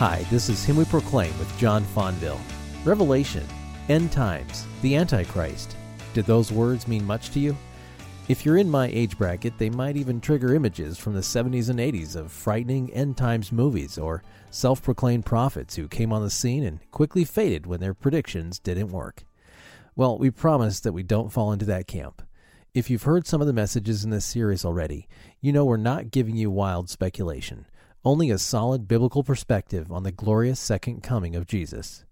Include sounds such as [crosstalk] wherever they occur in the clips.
Hi, this is Him We Proclaim with John Fonville. Revelation, End Times, the Antichrist. Did those words mean much to you? If you're in my age bracket, they might even trigger images from the 70s and 80s of frightening end times movies or self proclaimed prophets who came on the scene and quickly faded when their predictions didn't work. Well, we promise that we don't fall into that camp. If you've heard some of the messages in this series already, you know we're not giving you wild speculation, only a solid biblical perspective on the glorious second coming of Jesus.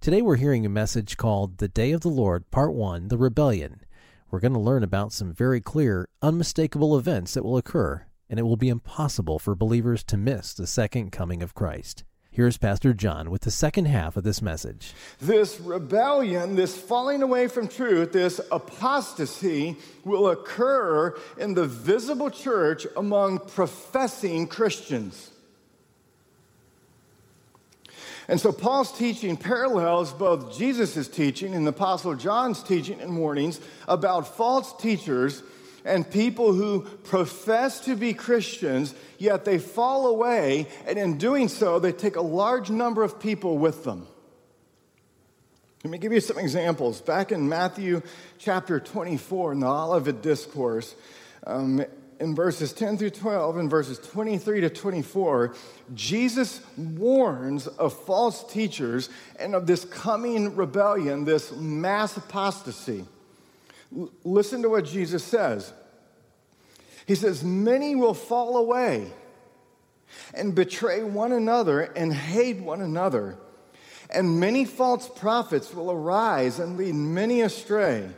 Today we're hearing a message called The Day of the Lord, Part 1 The Rebellion. We're going to learn about some very clear, unmistakable events that will occur, and it will be impossible for believers to miss the second coming of Christ. Here's Pastor John with the second half of this message. This rebellion, this falling away from truth, this apostasy will occur in the visible church among professing Christians. And so Paul's teaching parallels both Jesus' teaching and the Apostle John's teaching and warnings about false teachers and people who profess to be Christians, yet they fall away, and in doing so, they take a large number of people with them. Let me give you some examples. Back in Matthew chapter 24, in the Olivet Discourse, um, in verses 10 through 12 and verses 23 to 24, Jesus warns of false teachers and of this coming rebellion, this mass apostasy. Listen to what Jesus says. He says, Many will fall away and betray one another and hate one another. And many false prophets will arise and lead many astray.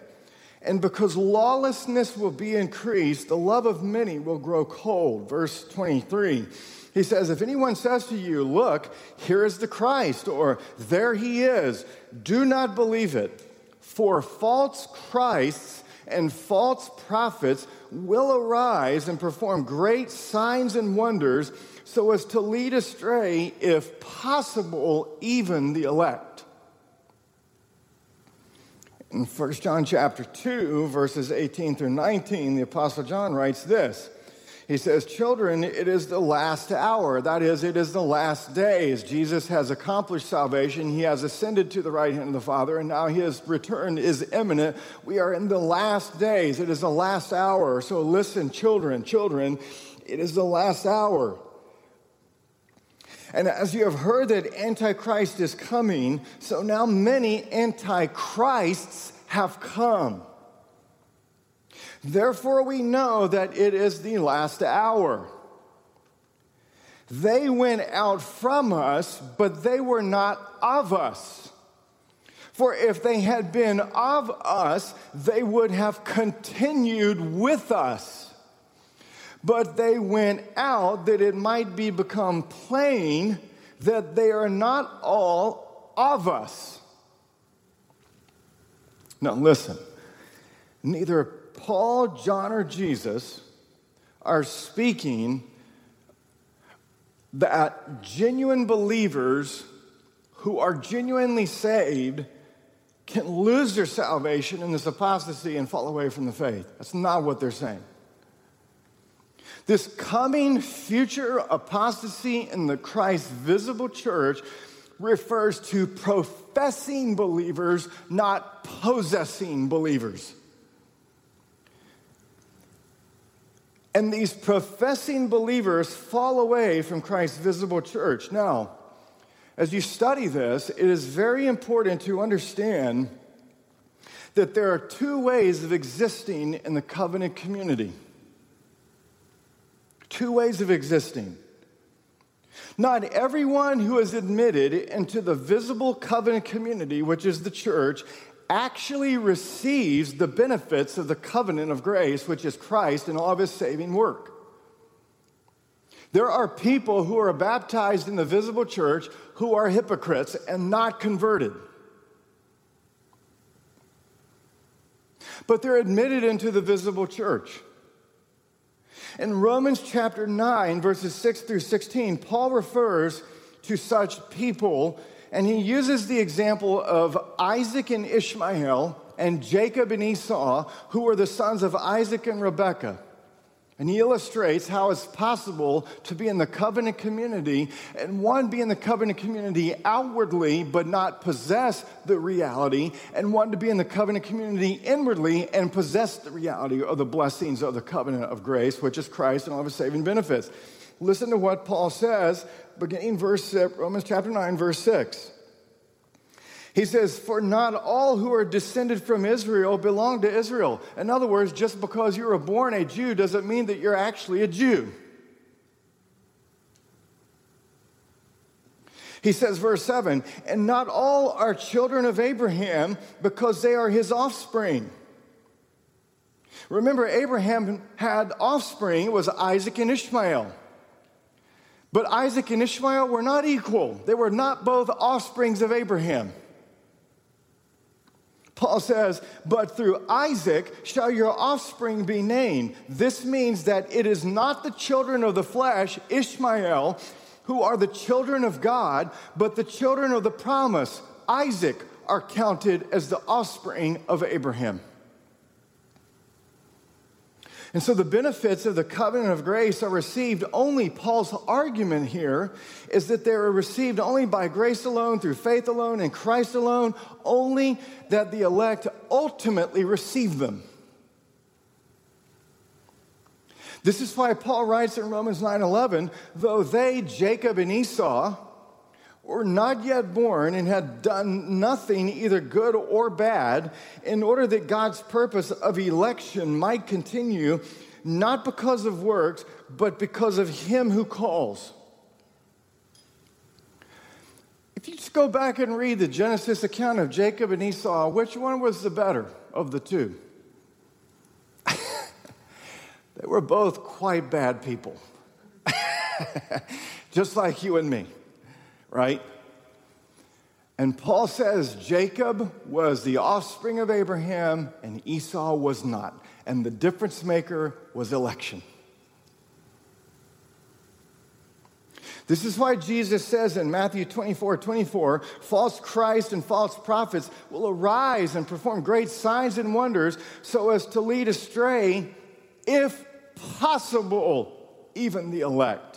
And because lawlessness will be increased, the love of many will grow cold. Verse 23. He says, If anyone says to you, Look, here is the Christ, or there he is, do not believe it. For false Christs and false prophets will arise and perform great signs and wonders so as to lead astray, if possible, even the elect. In 1 John chapter 2, verses 18 through 19, the Apostle John writes this. He says, Children, it is the last hour. That is, it is the last days. Jesus has accomplished salvation. He has ascended to the right hand of the Father, and now his return is imminent. We are in the last days. It is the last hour. So listen, children, children, it is the last hour. And as you have heard that Antichrist is coming, so now many Antichrists have come. Therefore, we know that it is the last hour. They went out from us, but they were not of us. For if they had been of us, they would have continued with us but they went out that it might be become plain that they are not all of us. Now, listen, neither Paul, John, or Jesus are speaking that genuine believers who are genuinely saved can lose their salvation in this apostasy and fall away from the faith. That's not what they're saying. This coming future apostasy in the Christ visible church refers to professing believers, not possessing believers. And these professing believers fall away from Christ's visible church. Now, as you study this, it is very important to understand that there are two ways of existing in the covenant community two ways of existing. Not everyone who is admitted into the visible covenant community, which is the church, actually receives the benefits of the covenant of grace, which is Christ and all of his saving work. There are people who are baptized in the visible church who are hypocrites and not converted. But they're admitted into the visible church. In Romans chapter 9, verses 6 through 16, Paul refers to such people, and he uses the example of Isaac and Ishmael and Jacob and Esau, who were the sons of Isaac and Rebekah. And he illustrates how it's possible to be in the covenant community and one be in the covenant community outwardly but not possess the reality, and one to be in the covenant community inwardly and possess the reality of the blessings of the covenant of grace, which is Christ and all of his saving benefits. Listen to what Paul says, beginning verse uh, Romans chapter 9, verse 6. He says, For not all who are descended from Israel belong to Israel. In other words, just because you were born a Jew doesn't mean that you're actually a Jew. He says, verse 7 And not all are children of Abraham because they are his offspring. Remember, Abraham had offspring, it was Isaac and Ishmael. But Isaac and Ishmael were not equal, they were not both offsprings of Abraham. Paul says, But through Isaac shall your offspring be named. This means that it is not the children of the flesh, Ishmael, who are the children of God, but the children of the promise, Isaac, are counted as the offspring of Abraham. And so the benefits of the covenant of grace are received only, Paul's argument here is that they are received only by grace alone, through faith alone, in Christ alone, only that the elect ultimately receive them. This is why Paul writes in Romans 9:11, though they, Jacob and Esau, were not yet born and had done nothing, either good or bad, in order that God's purpose of election might continue, not because of works, but because of Him who calls. If you just go back and read the Genesis account of Jacob and Esau, which one was the better of the two? [laughs] they were both quite bad people, [laughs] just like you and me right? And Paul says Jacob was the offspring of Abraham and Esau was not. And the difference maker was election. This is why Jesus says in Matthew 24 24, false Christ and false prophets will arise and perform great signs and wonders so as to lead astray, if possible, even the elect.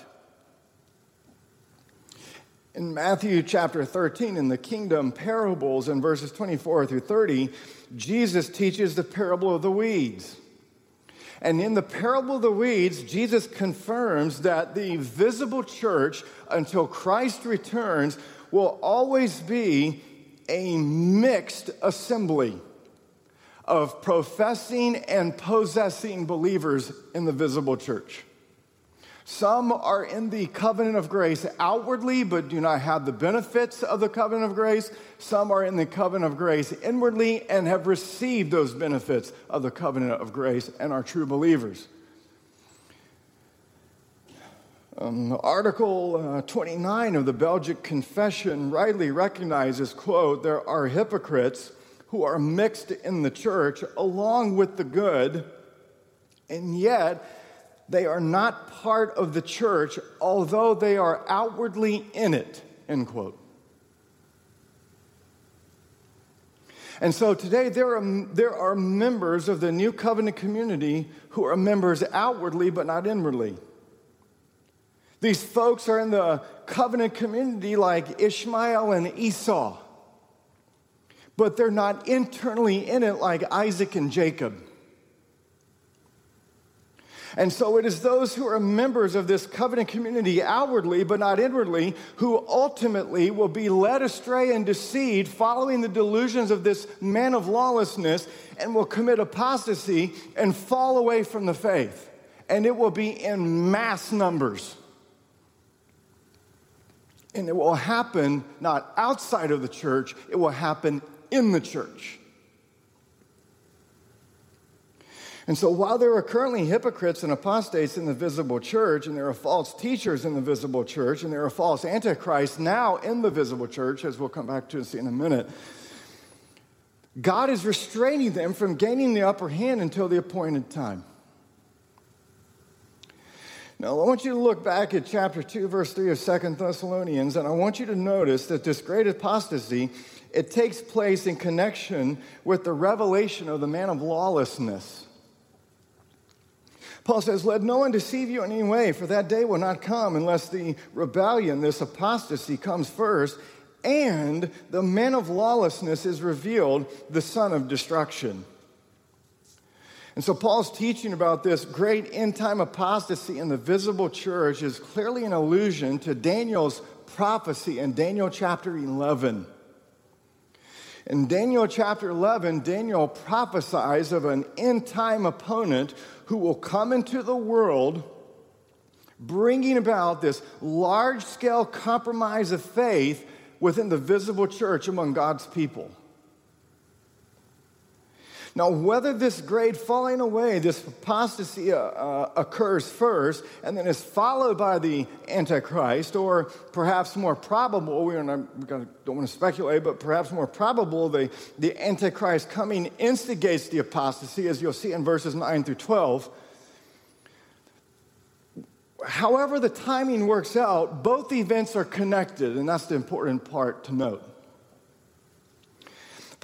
In Matthew chapter 13, in the kingdom parables, in verses 24 through 30, Jesus teaches the parable of the weeds. And in the parable of the weeds, Jesus confirms that the visible church, until Christ returns, will always be a mixed assembly of professing and possessing believers in the visible church. Some are in the covenant of grace outwardly, but do not have the benefits of the covenant of grace. Some are in the covenant of grace inwardly and have received those benefits of the covenant of grace and are true believers. Um, Article uh, 29 of the Belgic Confession rightly recognizes, quote, there are hypocrites who are mixed in the church along with the good, and yet they are not part of the church, although they are outwardly in it, end quote. And so today there are, there are members of the new covenant community who are members outwardly but not inwardly. These folks are in the covenant community like Ishmael and Esau, but they're not internally in it like Isaac and Jacob. And so it is those who are members of this covenant community outwardly, but not inwardly, who ultimately will be led astray and deceived, following the delusions of this man of lawlessness, and will commit apostasy and fall away from the faith. And it will be in mass numbers. And it will happen not outside of the church, it will happen in the church. And so, while there are currently hypocrites and apostates in the visible church, and there are false teachers in the visible church, and there are false antichrists now in the visible church, as we'll come back to and see in a minute, God is restraining them from gaining the upper hand until the appointed time. Now, I want you to look back at chapter 2, verse 3 of Second Thessalonians, and I want you to notice that this great apostasy, it takes place in connection with the revelation of the man of lawlessness. Paul says, Let no one deceive you in any way, for that day will not come unless the rebellion, this apostasy, comes first, and the man of lawlessness is revealed, the son of destruction. And so, Paul's teaching about this great end time apostasy in the visible church is clearly an allusion to Daniel's prophecy in Daniel chapter 11. In Daniel chapter 11, Daniel prophesies of an end time opponent who will come into the world bringing about this large scale compromise of faith within the visible church among God's people. Now, whether this great falling away, this apostasy uh, uh, occurs first and then is followed by the Antichrist, or perhaps more probable, we don't, don't want to speculate, but perhaps more probable, the, the Antichrist coming instigates the apostasy, as you'll see in verses 9 through 12. However, the timing works out, both events are connected, and that's the important part to note.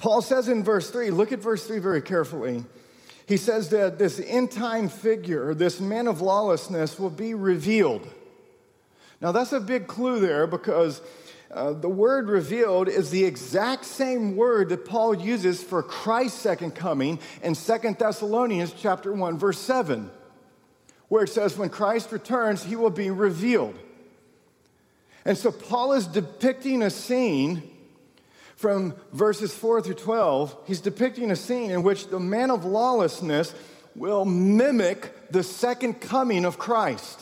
Paul says in verse 3, look at verse 3 very carefully. He says that this end time figure, this man of lawlessness, will be revealed. Now, that's a big clue there because uh, the word revealed is the exact same word that Paul uses for Christ's second coming in Second Thessalonians chapter 1 verse 7 where it says when Christ returns he will be revealed. And so Paul is depicting a scene from verses 4 through 12, he's depicting a scene in which the man of lawlessness will mimic the second coming of Christ.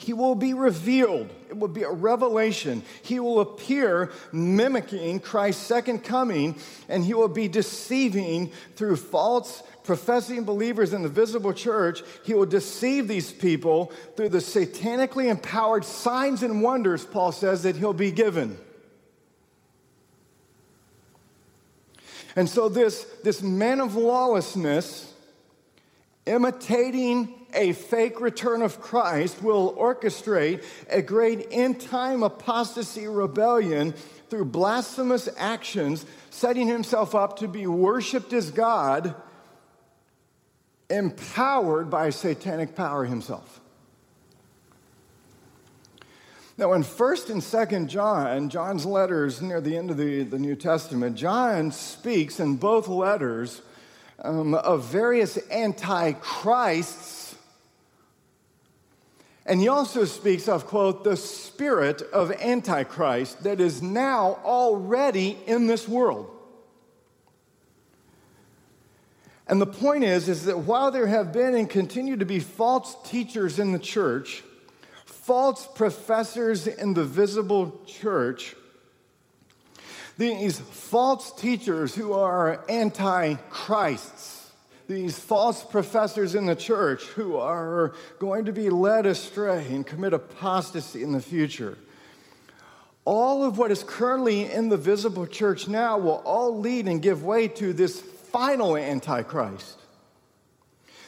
He will be revealed. It will be a revelation. He will appear mimicking Christ's second coming, and he will be deceiving through false professing believers in the visible church, he will deceive these people through the satanically empowered signs and wonders, Paul says, that he'll be given. And so, this, this man of lawlessness, imitating a fake return of Christ, will orchestrate a great end time apostasy rebellion through blasphemous actions, setting himself up to be worshiped as God empowered by satanic power himself. Now, in 1st and 2nd John, John's letters near the end of the, the New Testament, John speaks in both letters um, of various antichrists. And he also speaks of, quote, the spirit of Antichrist that is now already in this world. And the point is, is that while there have been and continue to be false teachers in the church, false professors in the visible church, these false teachers who are anti-Christs, these false professors in the church who are going to be led astray and commit apostasy in the future. All of what is currently in the visible church now will all lead and give way to this final Antichrist.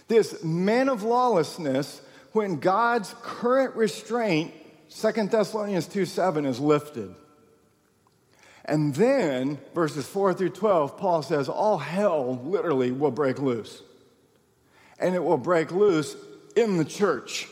This man of lawlessness, when God's current restraint, 2 Thessalonians 2 7, is lifted. And then, verses 4 through 12, Paul says, all hell literally will break loose. And it will break loose in the church.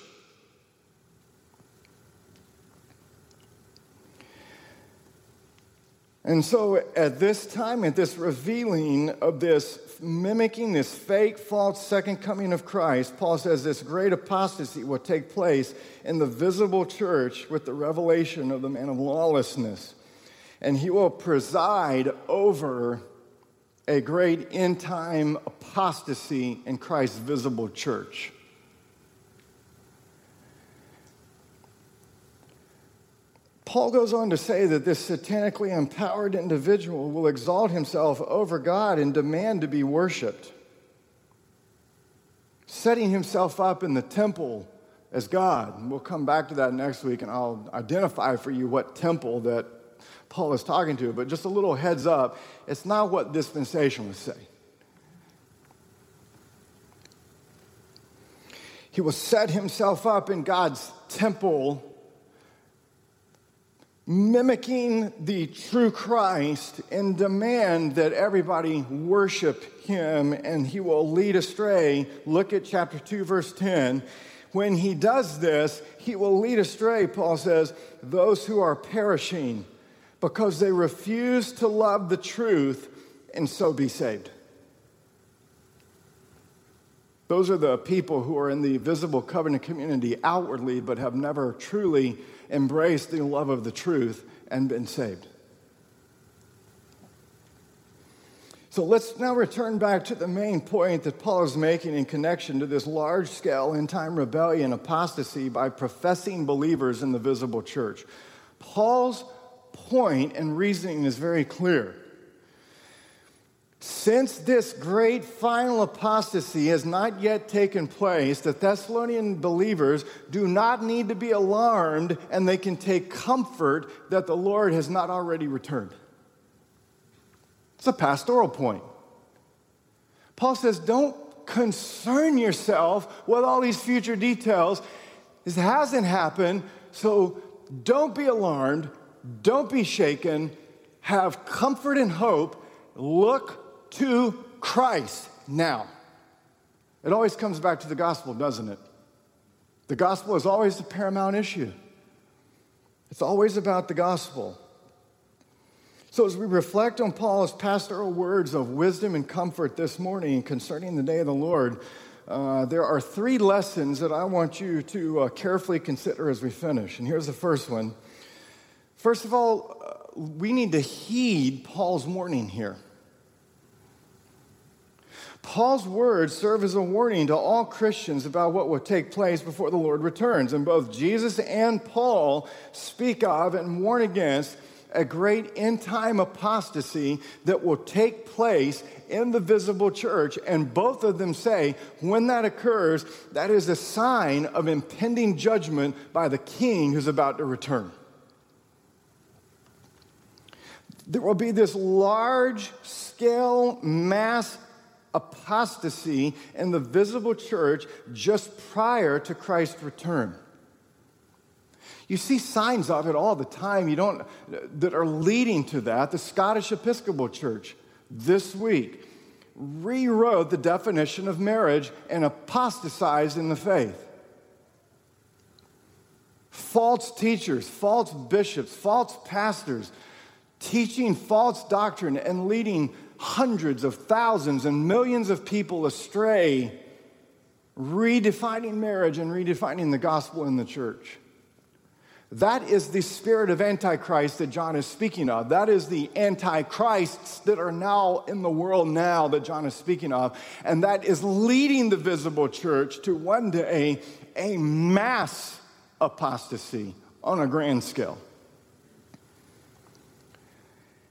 And so at this time, at this revealing of this mimicking this fake, false second coming of Christ, Paul says this great apostasy will take place in the visible church with the revelation of the man of lawlessness. And he will preside over a great end time apostasy in Christ's visible church. Paul goes on to say that this satanically empowered individual will exalt himself over God and demand to be worshiped, setting himself up in the temple as God. And we'll come back to that next week and I'll identify for you what temple that Paul is talking to. But just a little heads up it's not what dispensation dispensationalists say. He will set himself up in God's temple mimicking the true Christ and demand that everybody worship him and he will lead astray. Look at chapter 2, verse 10. When he does this, he will lead astray, Paul says, those who are perishing because they refuse to love the truth and so be saved. Those are the people who are in the visible covenant community outwardly, but have never truly embraced the love of the truth and been saved. So let's now return back to the main point that Paul is making in connection to this large scale end time rebellion, apostasy by professing believers in the visible church. Paul's point and reasoning is very clear. Since this great final apostasy has not yet taken place, the Thessalonian believers do not need to be alarmed and they can take comfort that the Lord has not already returned. It's a pastoral point. Paul says, don't concern yourself with all these future details. This hasn't happened, so don't be alarmed, don't be shaken, have comfort and hope. Look to Christ now. It always comes back to the gospel, doesn't it? The gospel is always the paramount issue. It's always about the gospel. So, as we reflect on Paul's pastoral words of wisdom and comfort this morning concerning the day of the Lord, uh, there are three lessons that I want you to uh, carefully consider as we finish. And here's the first one. First of all, uh, we need to heed Paul's warning here. Paul's words serve as a warning to all Christians about what will take place before the Lord returns. And both Jesus and Paul speak of and warn against a great end time apostasy that will take place in the visible church. And both of them say when that occurs, that is a sign of impending judgment by the king who's about to return. There will be this large scale mass apostasy in the visible church just prior to Christ's return. You see signs of it all the time you don't, that are leading to that. The Scottish Episcopal Church this week rewrote the definition of marriage and apostatized in the faith. False teachers, false bishops, false pastors teaching false doctrine and leading hundreds of thousands and millions of people astray, redefining marriage and redefining the gospel in the church. That is the spirit of Antichrist that John is speaking of. That is the Antichrists that are now in the world now that John is speaking of. And that is leading the visible church to one day a mass apostasy on a grand scale.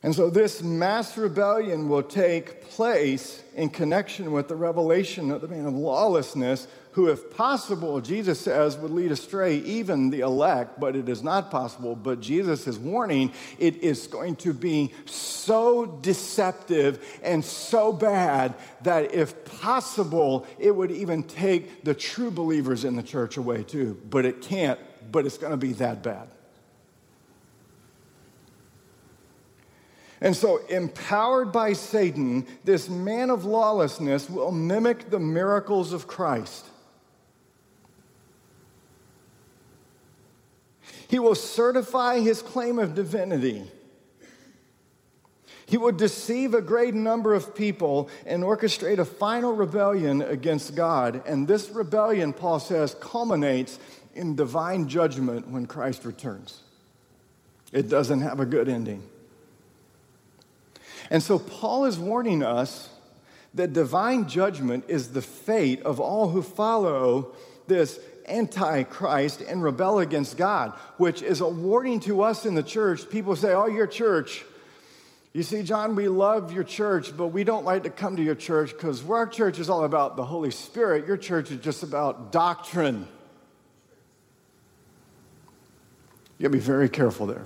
And so this mass rebellion will take place in connection with the revelation of the man of lawlessness, who, if possible, Jesus says, would lead astray even the elect, but it is not possible. But Jesus is warning it is going to be so deceptive and so bad that, if possible, it would even take the true believers in the church away too. But it can't, but it's going to be that bad. And so, empowered by Satan, this man of lawlessness will mimic the miracles of Christ. He will certify his claim of divinity. He will deceive a great number of people and orchestrate a final rebellion against God. And this rebellion, Paul says, culminates in divine judgment when Christ returns. It doesn't have a good ending. And so Paul is warning us that divine judgment is the fate of all who follow this antichrist and rebel against God, which is a warning to us in the church. People say, Oh, your church. You see, John, we love your church, but we don't like to come to your church because our church is all about the Holy Spirit. Your church is just about doctrine. You gotta be very careful there.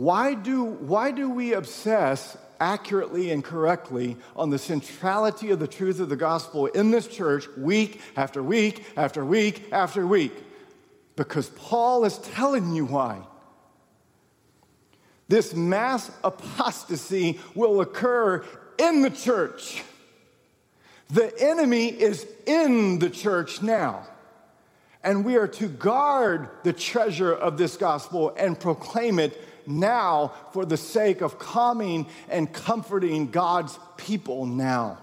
Why do, why do we obsess accurately and correctly on the centrality of the truth of the gospel in this church week after week after week after week? Because Paul is telling you why. This mass apostasy will occur in the church. The enemy is in the church now. And we are to guard the treasure of this gospel and proclaim it now for the sake of calming and comforting God's people now.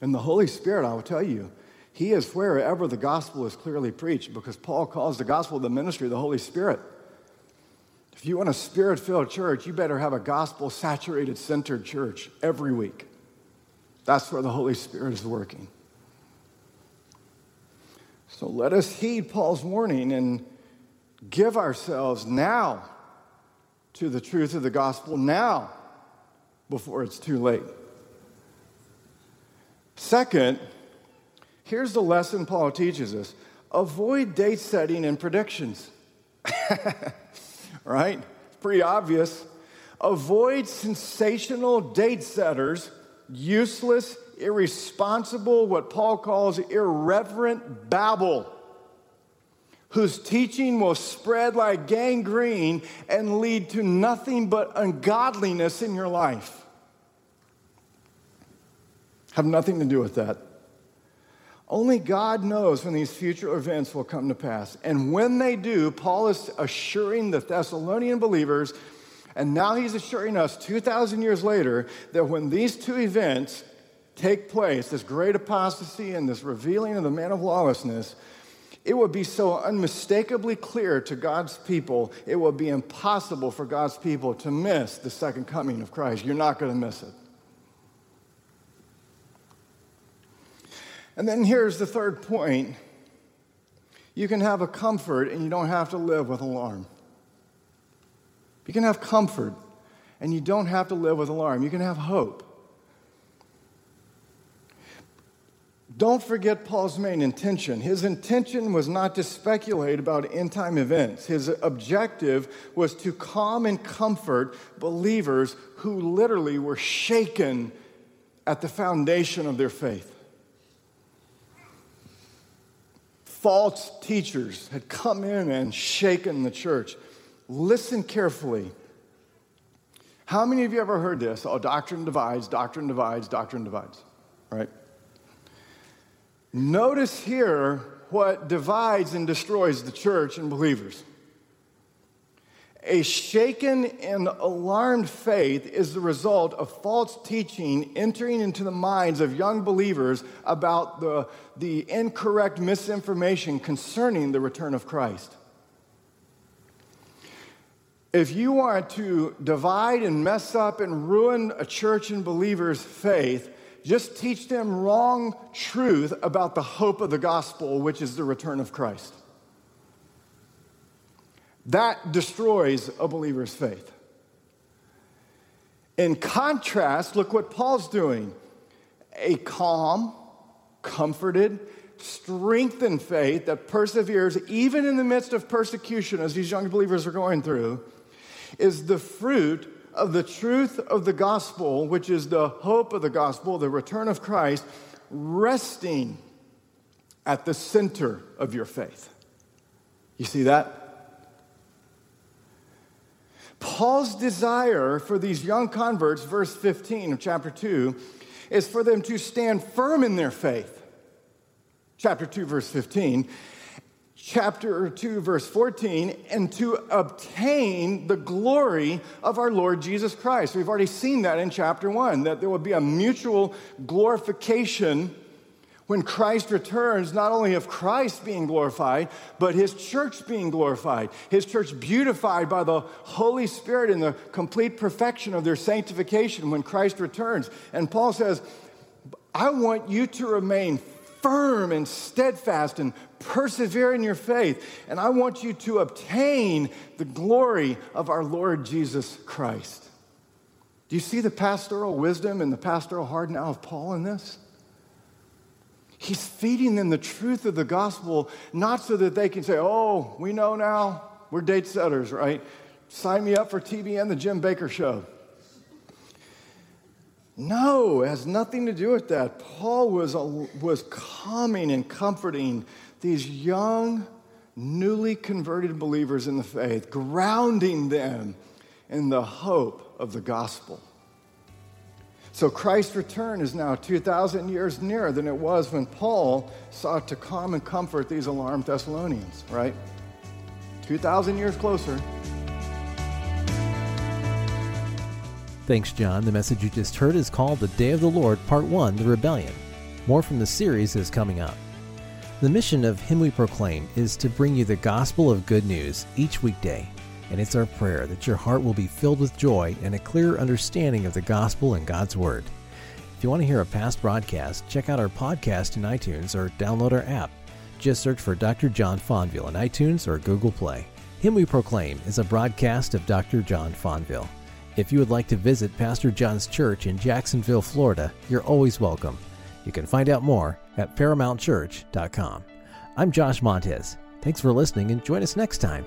And the Holy Spirit, I will tell you, He is wherever the gospel is clearly preached because Paul calls the gospel the ministry of the Holy Spirit. If you want a spirit filled church, you better have a gospel saturated, centered church every week. That's where the Holy Spirit is working. So let us heed Paul's warning and give ourselves now to the truth of the gospel now before it's too late. Second, here's the lesson Paul teaches us avoid date setting and predictions. [laughs] right? Pretty obvious. Avoid sensational date setters, useless irresponsible, what Paul calls irreverent babble, whose teaching will spread like gangrene and lead to nothing but ungodliness in your life. Have nothing to do with that. Only God knows when these future events will come to pass. And when they do, Paul is assuring the Thessalonian believers, and now he's assuring us 2,000 years later, that when these two events take place, this great apostasy and this revealing of the man of lawlessness, it would be so unmistakably clear to God's people, it would be impossible for God's people to miss the second coming of Christ. You're not going to miss it. And then here's the third point you can have a comfort and you don't have to live with alarm. You can have comfort and you don't have to live with alarm. You can have hope. Don't forget Paul's main intention. His intention was not to speculate about end time events. His objective was to calm and comfort believers who literally were shaken at the foundation of their faith. False teachers had come in and shaken the church. Listen carefully. How many of you ever heard this? Oh, doctrine divides, doctrine divides, doctrine divides, right? Notice here what divides and destroys the church and believers. A shaken and alarmed faith is the result of false teaching entering into the minds of young believers about the, the incorrect misinformation concerning the return of Christ. If you want to divide and mess up and ruin a church and believers' faith, just teach them wrong truth about the hope of the gospel, which is the return of Christ. That destroys a believer's faith. In contrast, look what Paul's doing a calm, comforted, strengthened faith that perseveres even in the midst of persecution, as these young believers are going through, is the fruit of the truth of the gospel, which is the hope of the gospel, the return of Christ, resting at the center of your faith. You see that? Paul's desire for these young converts, verse 15 of chapter 2, is for them to stand firm in their faith. Chapter 2, verse 15 chapter 2, verse 14, and to obtain the glory of our Lord Jesus Christ. We've already seen that in chapter 1, that there will be a mutual glorification when Christ returns, not only of Christ being glorified, but his church being glorified, his church beautified by the Holy Spirit in the complete perfection of their sanctification when Christ returns. And Paul says, I want you to remain firm and steadfast and persevere in your faith. And I want you to obtain the glory of our Lord Jesus Christ. Do you see the pastoral wisdom and the pastoral heart now of Paul in this? He's feeding them the truth of the gospel, not so that they can say, oh, we know now, we're date setters, right? Sign me up for TBN, the Jim Bakker show. No, it has nothing to do with that. Paul was, was calming and comforting these young newly converted believers in the faith, grounding them in the hope of the gospel. So Christ's return is now 2,000 years nearer than it was when Paul sought to calm and comfort these alarmed Thessalonians, right? 2,000 years closer. Thanks, John. The message you just heard is called The Day of the Lord, Part 1 The Rebellion. More from the series is coming up. The mission of Him We Proclaim is to bring you the gospel of good news each weekday, and it's our prayer that your heart will be filled with joy and a clear understanding of the gospel and God's Word. If you want to hear a past broadcast, check out our podcast in iTunes or download our app. Just search for Dr. John Fonville in iTunes or Google Play. Him We Proclaim is a broadcast of Dr. John Fonville. If you would like to visit Pastor John's church in Jacksonville, Florida, you're always welcome. You can find out more at ParamountChurch.com. I'm Josh Montez. Thanks for listening and join us next time.